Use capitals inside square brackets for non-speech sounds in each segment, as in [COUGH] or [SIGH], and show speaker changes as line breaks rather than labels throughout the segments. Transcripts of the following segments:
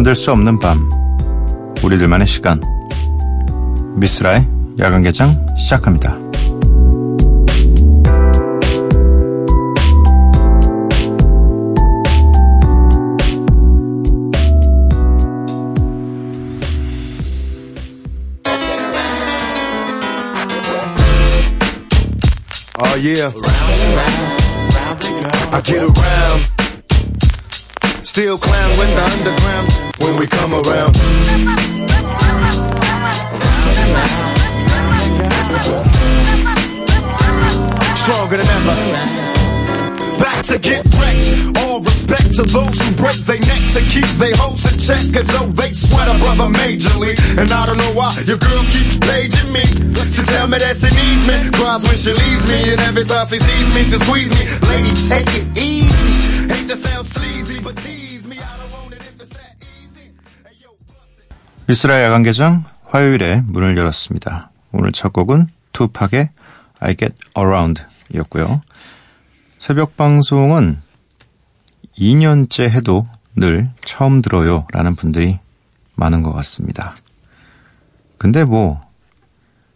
잠들 수 없는 밤 우리들만의 시간 미스라의 야간 개장 시작합니다.
Oh yeah. I get around. Still clown with the underground when we come around. Stronger than ever. Back to get wrecked. All respect to those who break their neck to keep their hopes in check. Cause though they sweat a brother majorly. And I don't know why your girl keeps paging me. To tell me that she needs me. Cries when she leaves me. And every time she sees me, she squeeze me. Lady, take it bust it.
미스라 야간 개장 화요일에 문을 열었습니다. 오늘 첫 곡은 투팍의 I Get Around 이었고요. 새벽 방송은 2년째 해도 늘 처음 들어요 라는 분들이 많은 것 같습니다. 근데 뭐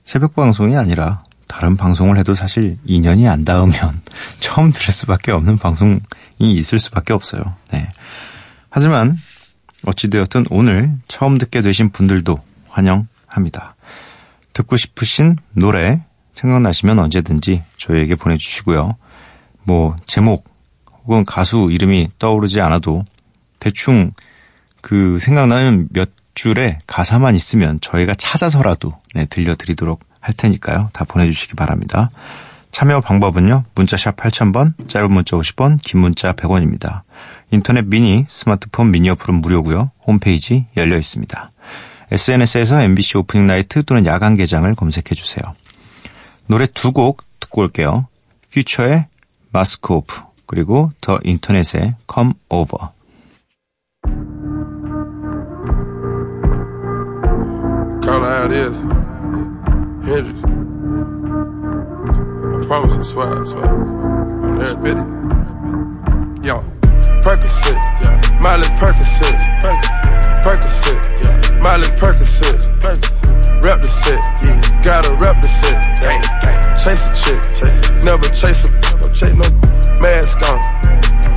새벽 방송이 아니라 다른 방송을 해도 사실 2년이 안 닿으면 [LAUGHS] 처음 들을 수밖에 없는 방송이 있을 수밖에 없어요. 네. 하지만 어찌되었든 오늘 처음 듣게 되신 분들도 환영합니다. 듣고 싶으신 노래 생각나시면 언제든지 저희에게 보내주시고요. 뭐 제목 혹은 가수 이름이 떠오르지 않아도 대충 그 생각나는 몇 줄의 가사만 있으면 저희가 찾아서라도 네, 들려드리도록 할 테니까요. 다 보내주시기 바랍니다. 참여 방법은요. 문자샵 8000번, 짧은 문자 50원, 긴 문자 100원입니다. 인터넷 미니, 스마트폰 미니 어플은 무료고요. 홈페이지 열려 있습니다. SNS에서 MBC 오프닝 나이트 또는 야간 개장을 검색해 주세요. 노래 두 곡 듣고 올게요. 퓨처의 마스크 오프 그리고 더 인터넷의
bit. Yo, Percocet. Miley Percocet, Percocet. Miley Percocet. Rep the set. Gotta rep the set. Chase a chick. Never chase a, no chase no mask on.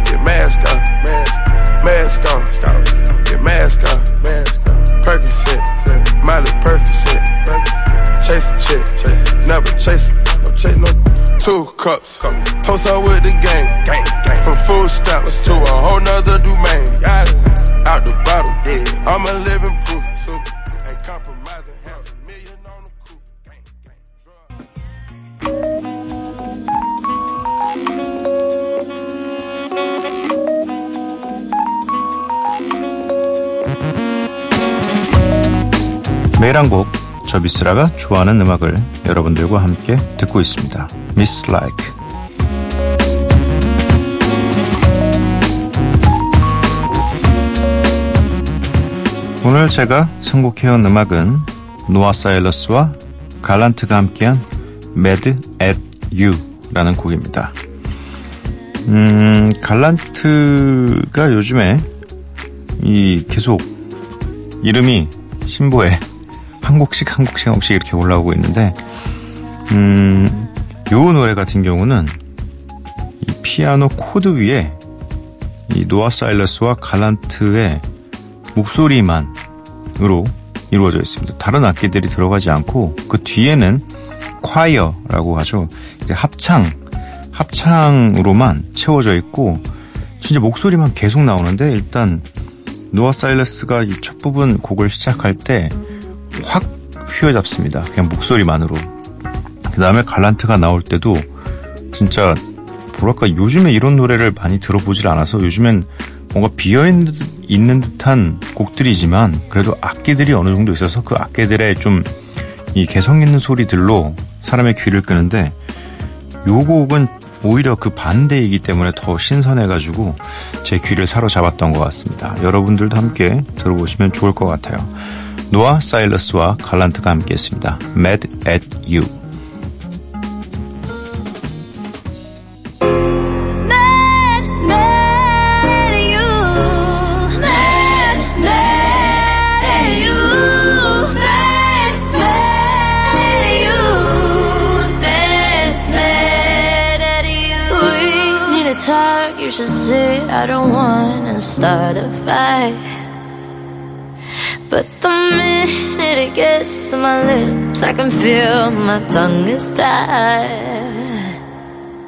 Get mask on, mask, on, get mask on. Percocet, Miley Percocet, chase a chick. Never chase it, no chase no. Two cups, toast up with the gang. From food stamps to a whole nother domain. Out, the bottom, yeah. I'm a living proof, ain't compromising. Half a million on the. Drug.
매일 한 곡, 저 미스라가 좋아하는 음악을 여러분들과 함께 듣고 있습니다. Miss Like. 오늘 제가 선곡해온 음악은 노아 사일러스와 갈란트가 함께한 Mad at You라는 곡입니다. 음, 갈란트가 요즘에 이 계속 이름이 신보에 한 곡씩 한 곡씩 한 곡씩 이렇게 올라오고 있는데 음, 요 노래 같은 경우는 이 피아노 코드 위에 이 노아 사일러스와 갈란트의 목소리만으로 이루어져 있습니다. 다른 악기들이 들어가지 않고 그 뒤에는 choir라고 하죠. 이제 합창, 합창으로만 채워져 있고 진짜 목소리만 계속 나오는데 일단 노아 사일러스가 이 첫 부분 곡을 시작할 때 확 휘어잡습니다. 그냥 목소리만으로. 그 다음에 갈란트가 나올 때도 진짜 뭐랄까 요즘에 이런 노래를 많이 들어보질 않아서 요즘엔 뭔가 비어있는 듯한 곡들이지만 그래도 악기들이 어느 정도 있어서 그 악기들의 좀 이 개성 있는 소리들로 사람의 귀를 끄는데 요 곡은 오히려 그 반대이기 때문에 더 신선해가지고 제 귀를 사로잡았던 것 같습니다. 여러분들도 함께 들어보시면 좋을 것 같아요. 노아 사일러스와 갈란트가 함께했습니다. Mad at You.
You should see I don't wanna start a fight. But the minute it gets to my lips, I can feel my tongue is tied.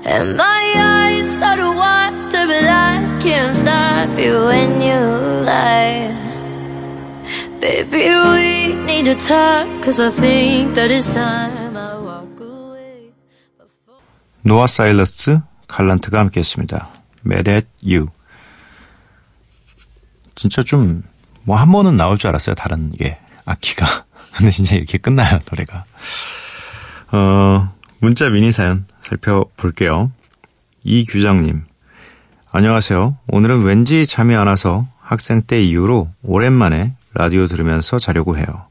And my eyes start to water, but I can't stop you when you lie. Baby, we need to talk, cause I think that it's time I walk away.
노아 사일러스, 갈란트가 함께했습니다. Mad at You. 진짜 좀 뭐 한 번은 나올 줄 알았어요. 다른 게 악기가. [LAUGHS] 근데 진짜 이렇게 끝나요 노래가. 어 문자 미니 사연 살펴볼게요. 이규정님. 안녕하세요. 오늘은 왠지 잠이 안 와서 학생 때 이후로 오랜만에 라디오 들으면서 자려고 해요.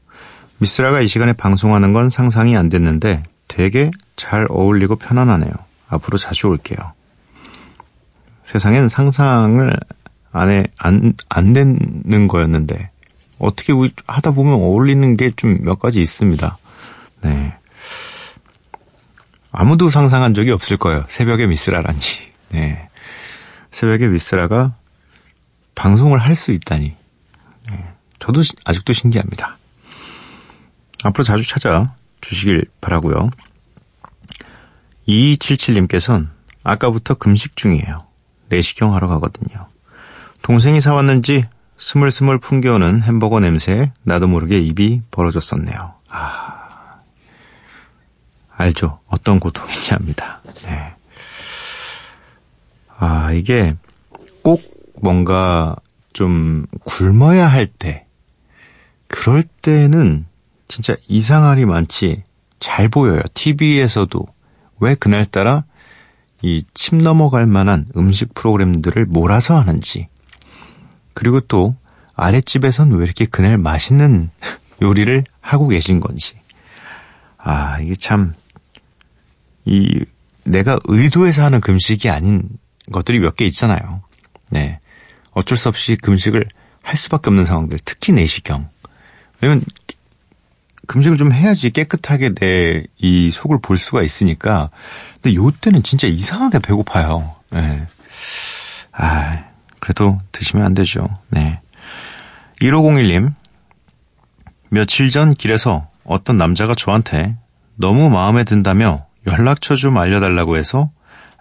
미스라가 이 시간에 방송하는 건 상상이 안 됐는데 되게 잘 어울리고 편안하네요. 앞으로 자주 올게요. 세상엔 상상을 안 해, 안, 안 되는 거였는데, 어떻게 하다 보면 어울리는 게 좀 몇 가지 있습니다. 네. 아무도 상상한 적이 없을 거예요. 새벽에 미스라란지. 네. 새벽에 미스라가 방송을 할 수 있다니. 네. 저도 시- 아직도 신기합니다. 앞으로 자주 찾아 주시길 바라고요. 2277님께서는 아까부터 금식 중이에요. 내시경 하러 가거든요. 동생이 사왔는지 스물스물 풍겨오는 햄버거 냄새에 나도 모르게 입이 벌어졌었네요. 아, 알죠. 어떤 고통인지 압니다. 네. 아, 이게 꼭 뭔가 좀 굶어야 할 때, 그럴 때는 진짜 이상할이 많지 잘 보여요. TV에서도 왜 그날따라 이 침 넘어갈 만한 음식 프로그램들을 몰아서 하는지. 그리고 또 아랫집에선 왜 이렇게 그날 맛있는 [LAUGHS] 요리를 하고 계신 건지. 아, 이게 참, 이, 내가 의도해서 하는 금식이 아닌 것들이 몇 개 있잖아요. 네. 어쩔 수 없이 금식을 할 수밖에 없는 상황들, 특히 내시경. 왜냐면, 금식을 좀 해야지 깨끗하게 내 이 속을 볼 수가 있으니까. 근데 요 때는 진짜 이상하게 배고파요. 네. 아, 그래도 드시면 안 되죠. 네. 1501님, 며칠 전 길에서 어떤 남자가 저한테 너무 마음에 든다며 연락처 좀 알려달라고 해서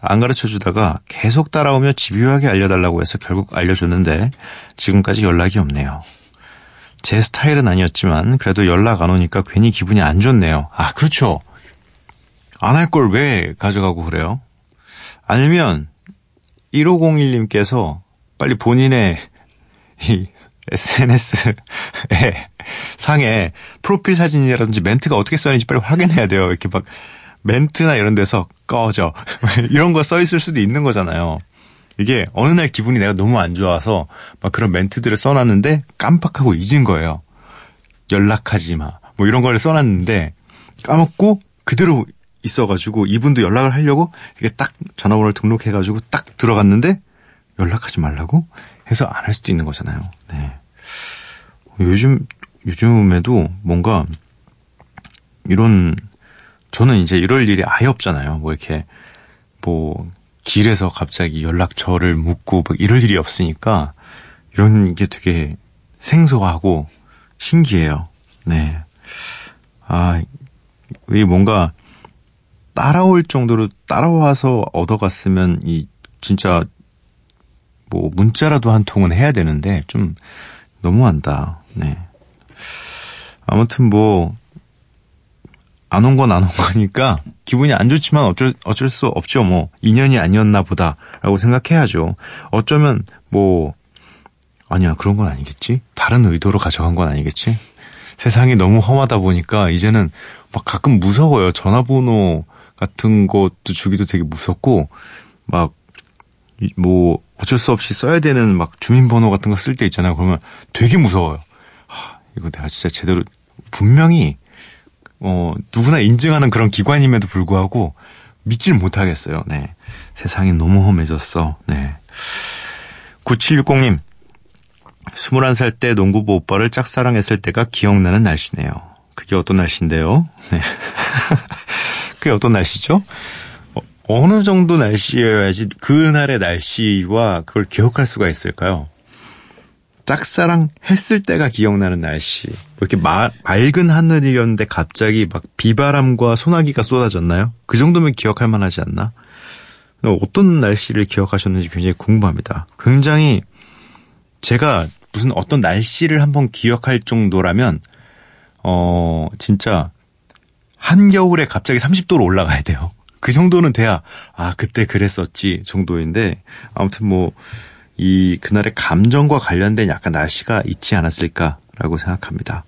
안 가르쳐 주다가 계속 따라오며 집요하게 알려달라고 해서 결국 알려줬는데 지금까지 연락이 없네요. 제 스타일은 아니었지만 그래도 연락 안 오니까 괜히 기분이 안 좋네요. 아, 그렇죠. 안 할 걸 왜 가져가고 그래요? 아니면 1501님께서 빨리 본인의 이 SNS에 상에 프로필 사진이라든지 멘트가 어떻게 써있는지 빨리 확인해야 돼요. 이렇게 막 멘트나 이런 데서 꺼져. [LAUGHS] 이런 거 써 있을 수도 있는 거잖아요. 이게 어느 날 기분이 내가 너무 안 좋아서 막 그런 멘트들을 써놨는데 깜빡하고 잊은 거예요. 연락하지 마. 뭐 이런 걸 써놨는데 까먹고 그대로 있어가지고 이분도 연락을 하려고 이게 딱 전화번호를 등록해가지고 딱 들어갔는데 연락하지 말라고 해서 안 할 수도 있는 거잖아요. 네. 요즘 요즘에도 뭔가 이런 저는 이제 이럴 일이 아예 없잖아요. 뭐 이렇게 뭐 길에서 갑자기 연락처를 묻고 막 이럴 일이 없으니까 이런 게 되게 생소하고 신기해요. 네. 아, 이 뭔가 따라올 정도로 따라와서 얻어갔으면 이 진짜 뭐 문자라도 한 통은 해야 되는데 좀 너무한다. 네. 아무튼 뭐 안 온 건 안 온 거니까 기분이 안 좋지만 어쩔 어쩔 수 없죠. 뭐 인연이 아니었나 보다라고 생각해야죠. 어쩌면 뭐 아니야 그런 건 아니겠지. 다른 의도로 가져간 건 아니겠지. 세상이 너무 험하다 보니까 이제는 막 가끔 무서워요. 전화번호 같은 것도 주기도 되게 무섭고 막 뭐 어쩔 수 없이 써야 되는 막 주민번호 같은 거 쓸 때 있잖아요. 그러면 되게 무서워요. 하, 이거 내가 진짜 제대로 분명히 어 누구나 인증하는 그런 기관임에도 불구하고 믿질 못하겠어요. 네. 세상이 너무 험해졌어. 네. 9760님. 21살 때 농구부 오빠를 짝사랑했을 때가 기억나는 날씨네요. 그게 어떤 날씨인데요? 네. [LAUGHS] 그게 어떤 날씨죠? 어, 어느 정도 날씨여야지 그날의 날씨와 그걸 기억할 수가 있을까요? 짝사랑 했을 때가 기억나는 날씨. 뭐 이렇게 마, 맑은 하늘이었는데 갑자기 막 비바람과 소나기가 쏟아졌나요? 그 정도면 기억할 만하지 않나? 어떤 날씨를 기억하셨는지 굉장히 궁금합니다. 굉장히 제가 무슨 어떤 날씨를 한번 기억할 정도라면 어 진짜 한겨울에 갑자기 30도로 올라가야 돼요. 그 정도는 돼야 아 그때 그랬었지 정도인데 아무튼 뭐 이 그날의 감정과 관련된 약간 날씨가 있지 않았을까라고 생각합니다.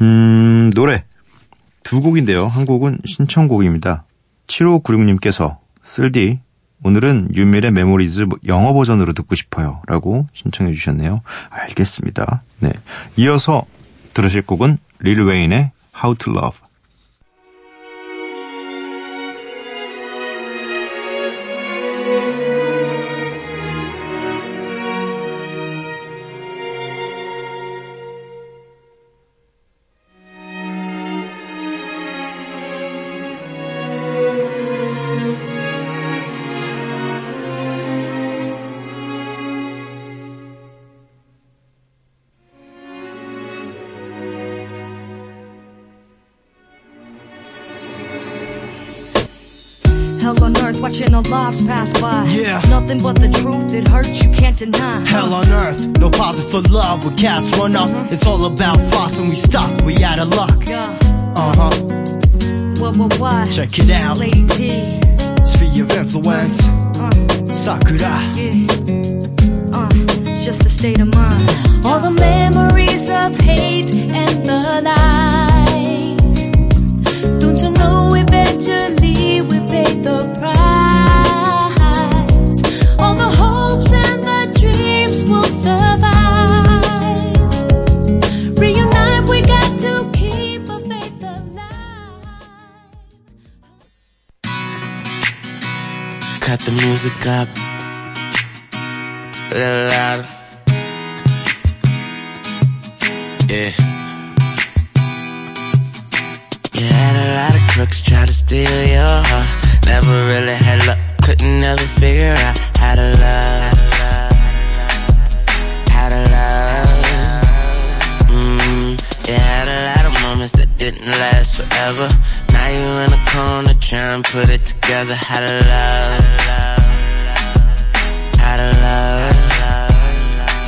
음 노래 두 곡인데요. 한 곡은 신청곡입니다. 7596님께서 쓸디 오늘은 윤미래의 Memories 영어 버전으로 듣고 싶어요. 라고 신청해 주셨네요. 알겠습니다. 네. 이어서 들으실 곡은 릴 웨인의 How to Love.
Nothing but the truth, it hurts, you can't deny.
Hell on earth, no positive for love when cats run up. It's all about floss and we stuck, we out of luck.
Yeah.
Uh huh,
What, what, what?
check it out.
Lady T.
Sphere of influence,
Uh,
Sakura.
yeah. Uh, just a state of mind.
All the memories of hate and the lies. Don't you know eventually we pay the price?
Cut the music up. A little louder. Yeah. You had a lot of crooks try to steal your heart. Never really had luck, couldn't never figure out how to love. How to love. Mm, you had a lot of moments that didn't last forever. Now you in a corner trying to put it together. How to love. How to love.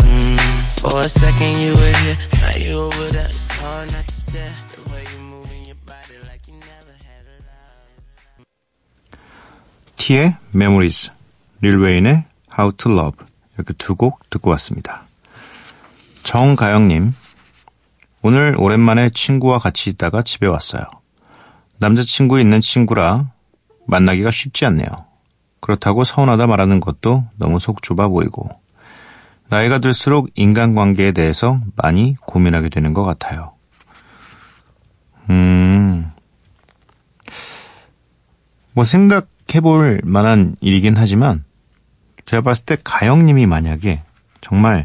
Mm, for a second you were here, now you over there. It's hard not to stare. The way you moving your body like you never had a love.
T의 Memories, 릴 웨인의 How to Love 이렇게 두 곡 듣고 왔습니다. 정가영님, 오늘 오랜만에 친구와 같이 있다가 집에 왔어요. 남자친구 있는 친구라 만나기가 쉽지 않네요. 그렇다고 서운하다 말하는 것도 너무 속 좁아 보이고 나이가 들수록 인간관계에 대해서 많이 고민하게 되는 것 같아요. 음, 뭐 생각해볼 만한 일이긴 하지만 제가 봤을 때 가영님이 만약에 정말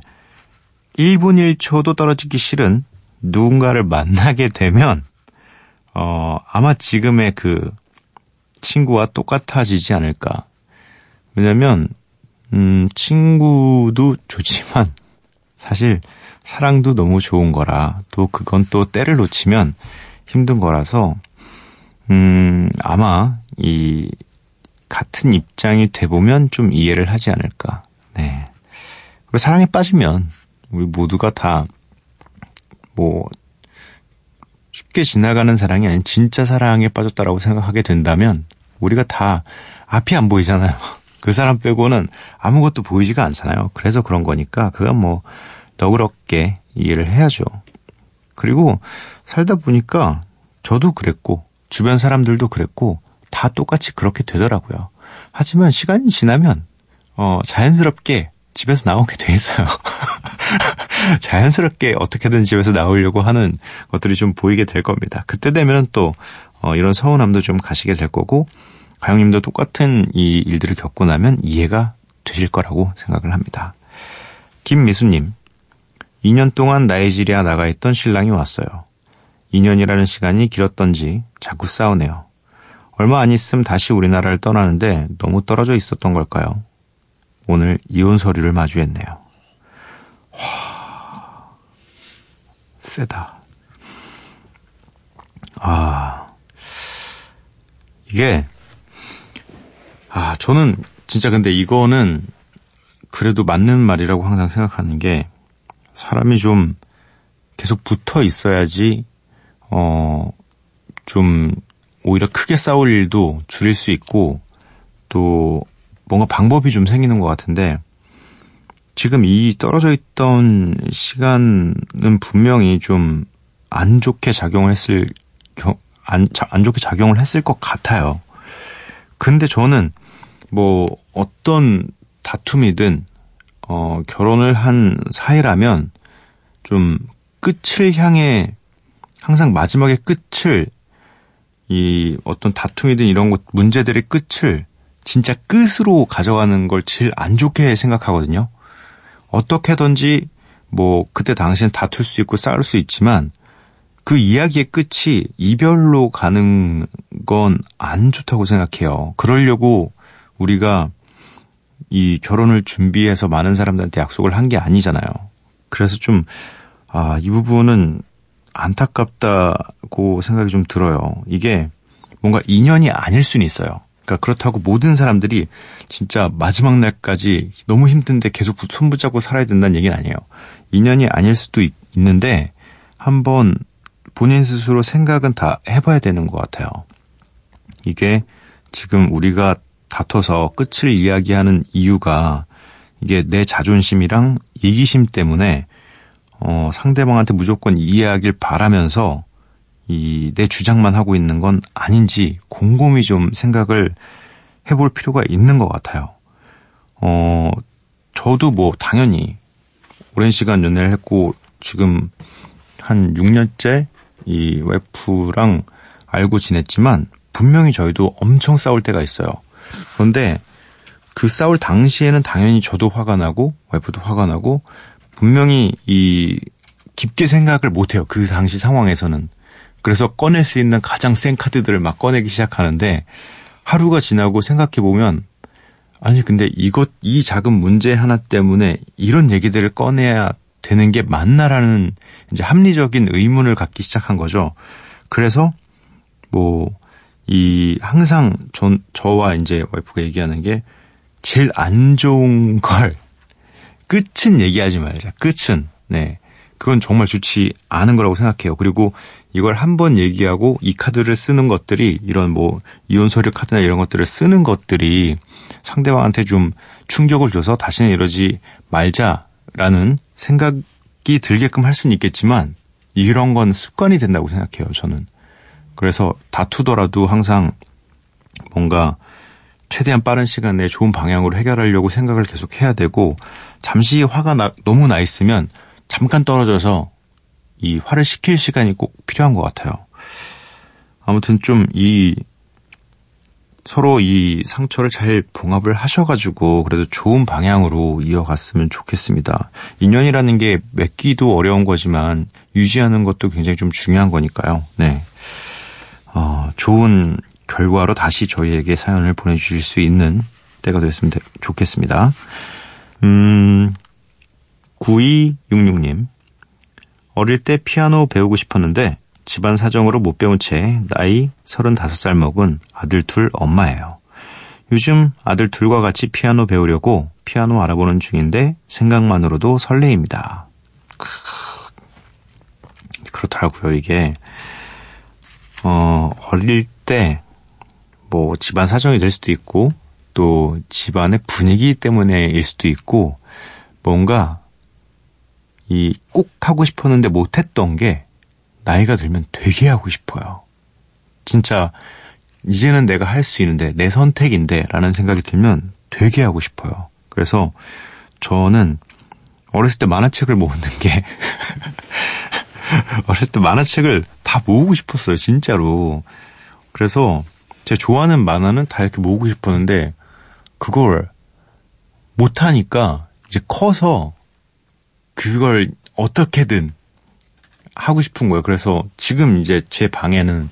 1분 1초도 떨어지기 싫은 누군가를 만나게 되면 어 아마 지금의 그 친구와 똑같아지지 않을까. 왜냐면 음 친구도 좋지만 [LAUGHS] 사실 사랑도 너무 좋은 거라 또 그건 또 때를 놓치면 힘든 거라서 음, 아마 이 같은 입장이 돼 보면 좀 이해를 하지 않을까. 네. 그리고 사랑에 빠지면 우리 모두가 다 뭐 쉽게 지나가는 사랑이 아닌 진짜 사랑에 빠졌다라고 생각하게 된다면 우리가 다 앞이 안 보이잖아요. [LAUGHS] 그 사람 빼고는 아무것도 보이지가 않잖아요. 그래서 그런 거니까 그건 뭐 너그럽게 이해를 해야죠. 그리고 살다 보니까 저도 그랬고 주변 사람들도 그랬고 다 똑같이 그렇게 되더라고요. 하지만 시간이 지나면 어 자연스럽게 집에서 나오게 돼 있어요. [LAUGHS] [LAUGHS] 자연스럽게 어떻게든 집에서 나오려고 하는 것들이 좀 보이게 될 겁니다. 그때 되면 또 어, 이런 서운함도 좀 가시게 될 거고 가영님도 똑같은 이 일들을 겪고 나면 이해가 되실 거라고 생각을 합니다. 김미수님, 2년 동안 나이지리아 나가 있던 신랑이 왔어요. 2년이라는 시간이 길었던지 자꾸 싸우네요. 얼마 안 있으면 다시 우리나라를 떠나는데 너무 떨어져 있었던 걸까요? 오늘 이혼 서류를 마주했네요. 와, 세다. 아, 이게, 아, 저는 진짜 근데 이거는 그래도 맞는 말이라고 항상 생각하는 게 사람이 좀 계속 붙어 있어야지, 어, 좀 오히려 크게 싸울 일도 줄일 수 있고 또 뭔가 방법이 좀 생기는 것 같은데 지금 이 떨어져 있던 시간은 분명히 좀 안 좋게 작용을 했을 겨- 안, 자- 안 좋게 작용을 했을 것 같아요. 근데 저는 뭐 어떤 다툼이든 어 결혼을 한 사이라면 좀 끝을 향해 항상 마지막에 끝을 이 어떤 다툼이든 이런 것 문제들의 끝을 진짜 끝으로 가져가는 걸 제일 안 좋게 생각하거든요. 어떻게든지 뭐 그때 당시엔 다툴 수 있고 싸울 수 있지만 그 이야기의 끝이 이별로 가는 건 안 좋다고 생각해요. 그러려고 우리가 이 결혼을 준비해서 많은 사람들한테 약속을 한 게 아니잖아요. 그래서 좀, 아, 이 부분은 안타깝다고 생각이 좀 들어요. 이게 뭔가 인연이 아닐 수는 있어요. 그러니까 그렇다고 모든 사람들이 진짜 마지막 날까지 너무 힘든데 계속 손 붙잡고 살아야 된다는 얘기는 아니에요. 인연이 아닐 수도 있, 있는데 한번 본인 스스로 생각은 다 해봐야 되는 것 같아요. 이게 지금 우리가 다퉈서 끝을 이야기하는 이유가 이게 내 자존심이랑 이기심 때문에 어, 상대방한테 무조건 이해하길 바라면서 이 내 주장만 하고 있는 건 아닌지 곰곰이 좀 생각을 해볼 필요가 있는 것 같아요. 어, 저도 뭐 당연히 오랜 시간 연애를 했고 지금 한 6년째 이 와이프랑 알고 지냈지만 분명히 저희도 엄청 싸울 때가 있어요. 그런데 그 싸울 당시에는 당연히 저도 화가 나고 와이프도 화가 나고 분명히 이 깊게 생각을 못해요. 그 당시 상황에서는. 그래서 꺼낼 수 있는 가장 센 카드들을 막 꺼내기 시작하는데 하루가 지나고 생각해 보면 아니 근데 이것 이 작은 문제 하나 때문에 이런 얘기들을 꺼내야 되는 게 맞나라는 이제 합리적인 의문을 갖기 시작한 거죠. 그래서 뭐 이 항상 전 저와 이제 와이프가 얘기하는 게 제일 안 좋은 걸 끝은 얘기하지 말자. 끝은 네. 그건 정말 좋지 않은 거라고 생각해요. 그리고 이걸 한 번 얘기하고 이 카드를 쓰는 것들이 이런 뭐 이혼 서류 카드나 이런 것들을 쓰는 것들이 상대방한테 좀 충격을 줘서 다시는 이러지 말자라는 생각이 들게끔 할 수는 있겠지만 이런 건 습관이 된다고 생각해요. 저는. 그래서 다투더라도 항상 뭔가 최대한 빠른 시간 내에 좋은 방향으로 해결하려고 생각을 계속 해야 되고 잠시 화가 나, 너무 나 있으면 잠깐 떨어져서 이 화를 식힐 시간이 꼭 필요한 것 같아요. 아무튼 좀 이 서로 이 상처를 잘 봉합을 하셔가지고 그래도 좋은 방향으로 이어갔으면 좋겠습니다. 인연이라는 게 맺기도 어려운 거지만 유지하는 것도 굉장히 좀 중요한 거니까요. 네. 어, 좋은 결과로 다시 저희에게 사연을 보내주실 수 있는 때가 됐으면 되- 좋겠습니다. 음, 9266님. 어릴 때 피아노 배우고 싶었는데 집안 사정으로 못 배운 채 나이 35살 먹은 아들 둘 엄마예요. 요즘 아들 둘과 같이 피아노 배우려고 피아노 알아보는 중인데 생각만으로도 설레입니다. 그렇더라고요, 이게. 어, 어릴 때, 뭐, 집안 사정이 될 수도 있고, 또, 집안의 분위기 때문에일 수도 있고, 뭔가, 이, 꼭 하고 싶었는데 못했던 게, 나이가 들면 되게 하고 싶어요. 진짜, 이제는 내가 할 수 있는데, 내 선택인데, 라는 생각이 들면 되게 하고 싶어요. 그래서, 저는, 어렸을 때 만화책을 모으는 게, [LAUGHS] 어렸을 때 만화책을 다 모으고 싶었어요, 진짜로. 그래서 제가 좋아하는 만화는 다 이렇게 모으고 싶었는데, 그걸 못하니까 이제 커서 그걸 어떻게든 하고 싶은 거예요. 그래서 지금 이제 제 방에는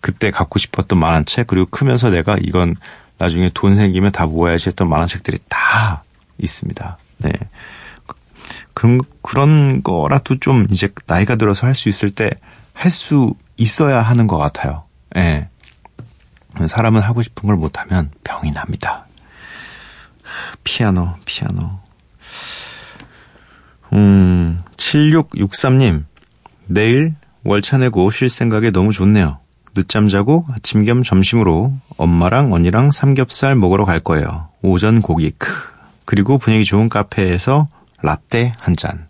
그때 갖고 싶었던 만화책 그리고 크면서 내가 이건 나중에 돈 생기면 다 모아야지 했던 만화책들이 다 있습니다. 네. 그런 그런 거라도 좀 이제 나이가 들어서 할 수 있을 때 할 수 있어야 하는 것 같아요. 예. 사람은 하고 싶은 걸 못하면 병이 납니다. 피아노, 피아노. 음, 7663님. 내일 월차 내고 쉴 생각에 너무 좋네요. 늦잠 자고 아침 겸 점심으로 엄마랑 언니랑 삼겹살 먹으러 갈 거예요. 오전 고기 크. 그리고 분위기 좋은 카페에서 라떼 한 잔.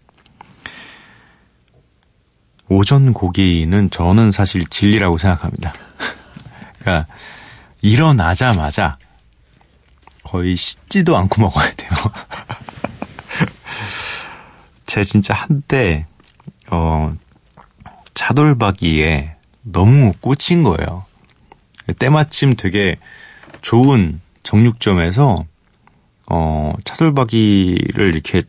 오전 고기는 저는 사실 진리라고 생각합니다. [LAUGHS] 그러니까 일어나자마자 거의 씻지도 않고 먹어야 돼요. [LAUGHS] 제 진짜 한때 어 차돌박이에 너무 꽂힌 거예요. 때마침 되게 좋은 정육점에서 어 차돌박이를 이렇게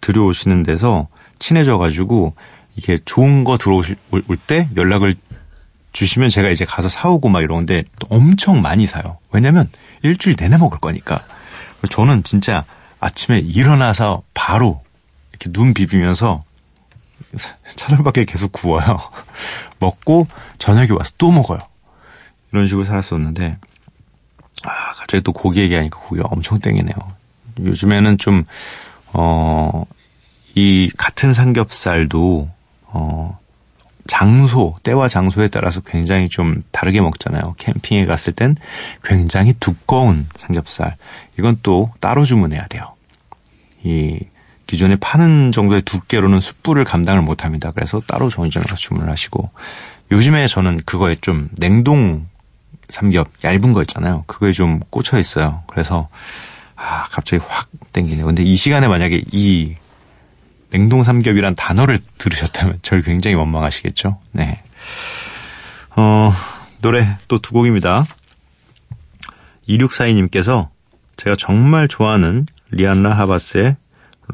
들여오시는 데서 친해져가지고 이게 좋은 거 들어오실 때 연락을 주시면 제가 이제 가서 사오고 막 이러는데 엄청 많이 사요. 왜냐면 일주일 내내 먹을 거니까. 저는 진짜 아침에 일어나서 바로 이렇게 눈 비비면서 차돌박이를 계속 구워요. [LAUGHS] 먹고 저녁에 와서 또 먹어요. 이런 식으로 살았었는데 아 갑자기 또 고기 얘기하니까 고기가 엄청 땡기네요. 요즘에는 좀 어, 이 같은 삼겹살도 어, 장소, 때와 장소에 따라서 굉장히 좀 다르게 먹잖아요. 캠핑에 갔을 땐 굉장히 두꺼운 삼겹살. 이건 또 따로 주문해야 돼요. 이 기존에 파는 정도의 두께로는 숯불을 감당을 못 합니다. 그래서 따로 전시점에 가서 주문을 하시고 요즘에 저는 그거에 좀 냉동 삼겹 얇은 거 있잖아요. 그거에 좀 꽂혀 있어요. 그래서 아, 갑자기 확 땡기네요. 근데 이 시간에 만약에 이 냉동 삼겹이란 단어를 들으셨다면 저를 굉장히 원망하시겠죠. 네. 어, 노래 또 두 곡입니다. 2642님께서 제가 정말 좋아하는 리안나 하바스의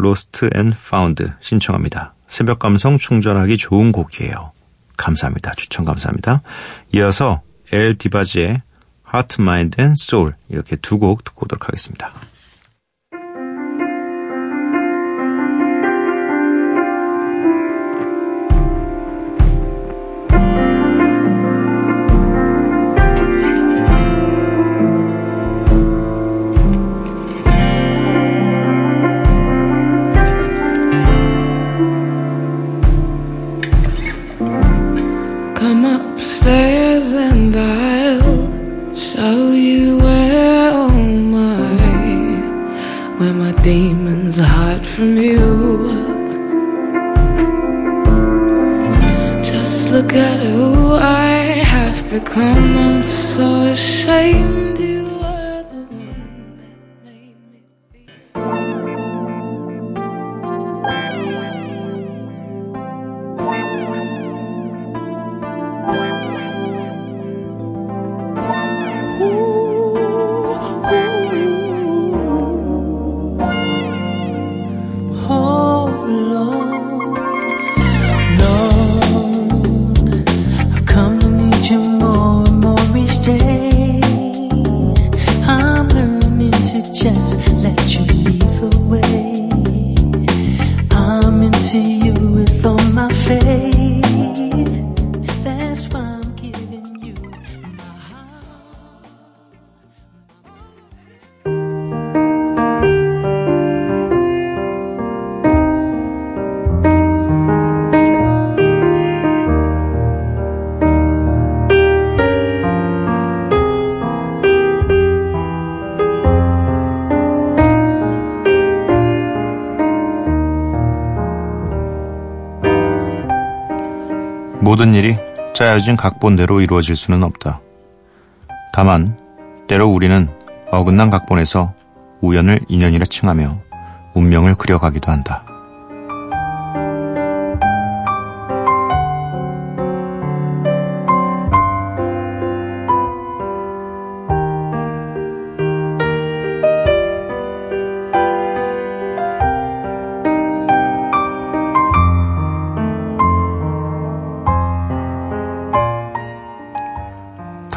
Lost and Found 신청합니다. 새벽 감성 충전하기 좋은 곡이에요. 감사합니다. 추천 감사합니다. 이어서 엘 디바지의 Heart, Mind and Soul 이렇게 두 곡 듣고 오도록 하겠습니다. 모든 일이 짜여진 각본대로 이루어질 수는 없다. 다만 때로 우리는 어긋난 각본에서 우연을 인연이라 칭하며 운명을 그려가기도 한다.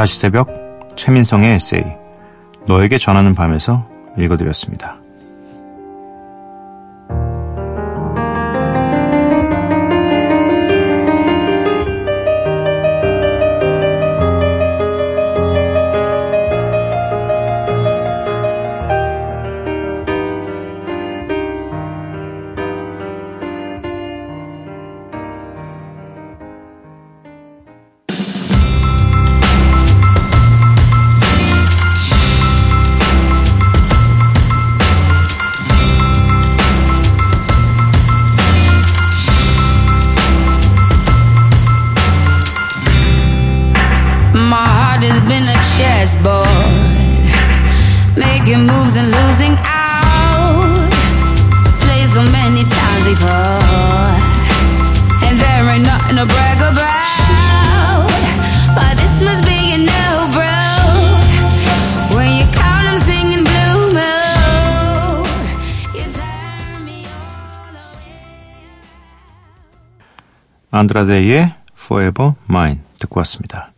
다시 새벽 최민성의 에세이 너에게 전하는 밤에서 읽어드렸습니다. 안드라데이의 Forever Mine 듣고 왔습니다.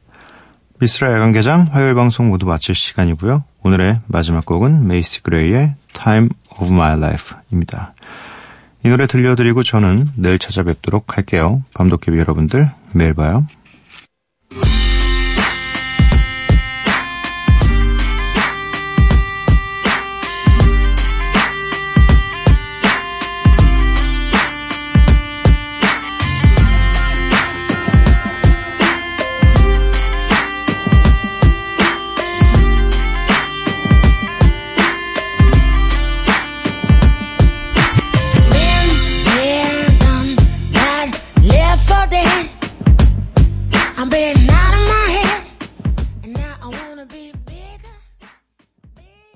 미스라 야간개장 화요일 방송 모두 마칠 시간이고요. 오늘의 마지막 곡은 메이시 그레이의 Time of My Life입니다. 이 노래 들려드리고 저는 내일 찾아뵙도록 할게요. 밤도깨비 여러분들 매일 봐요.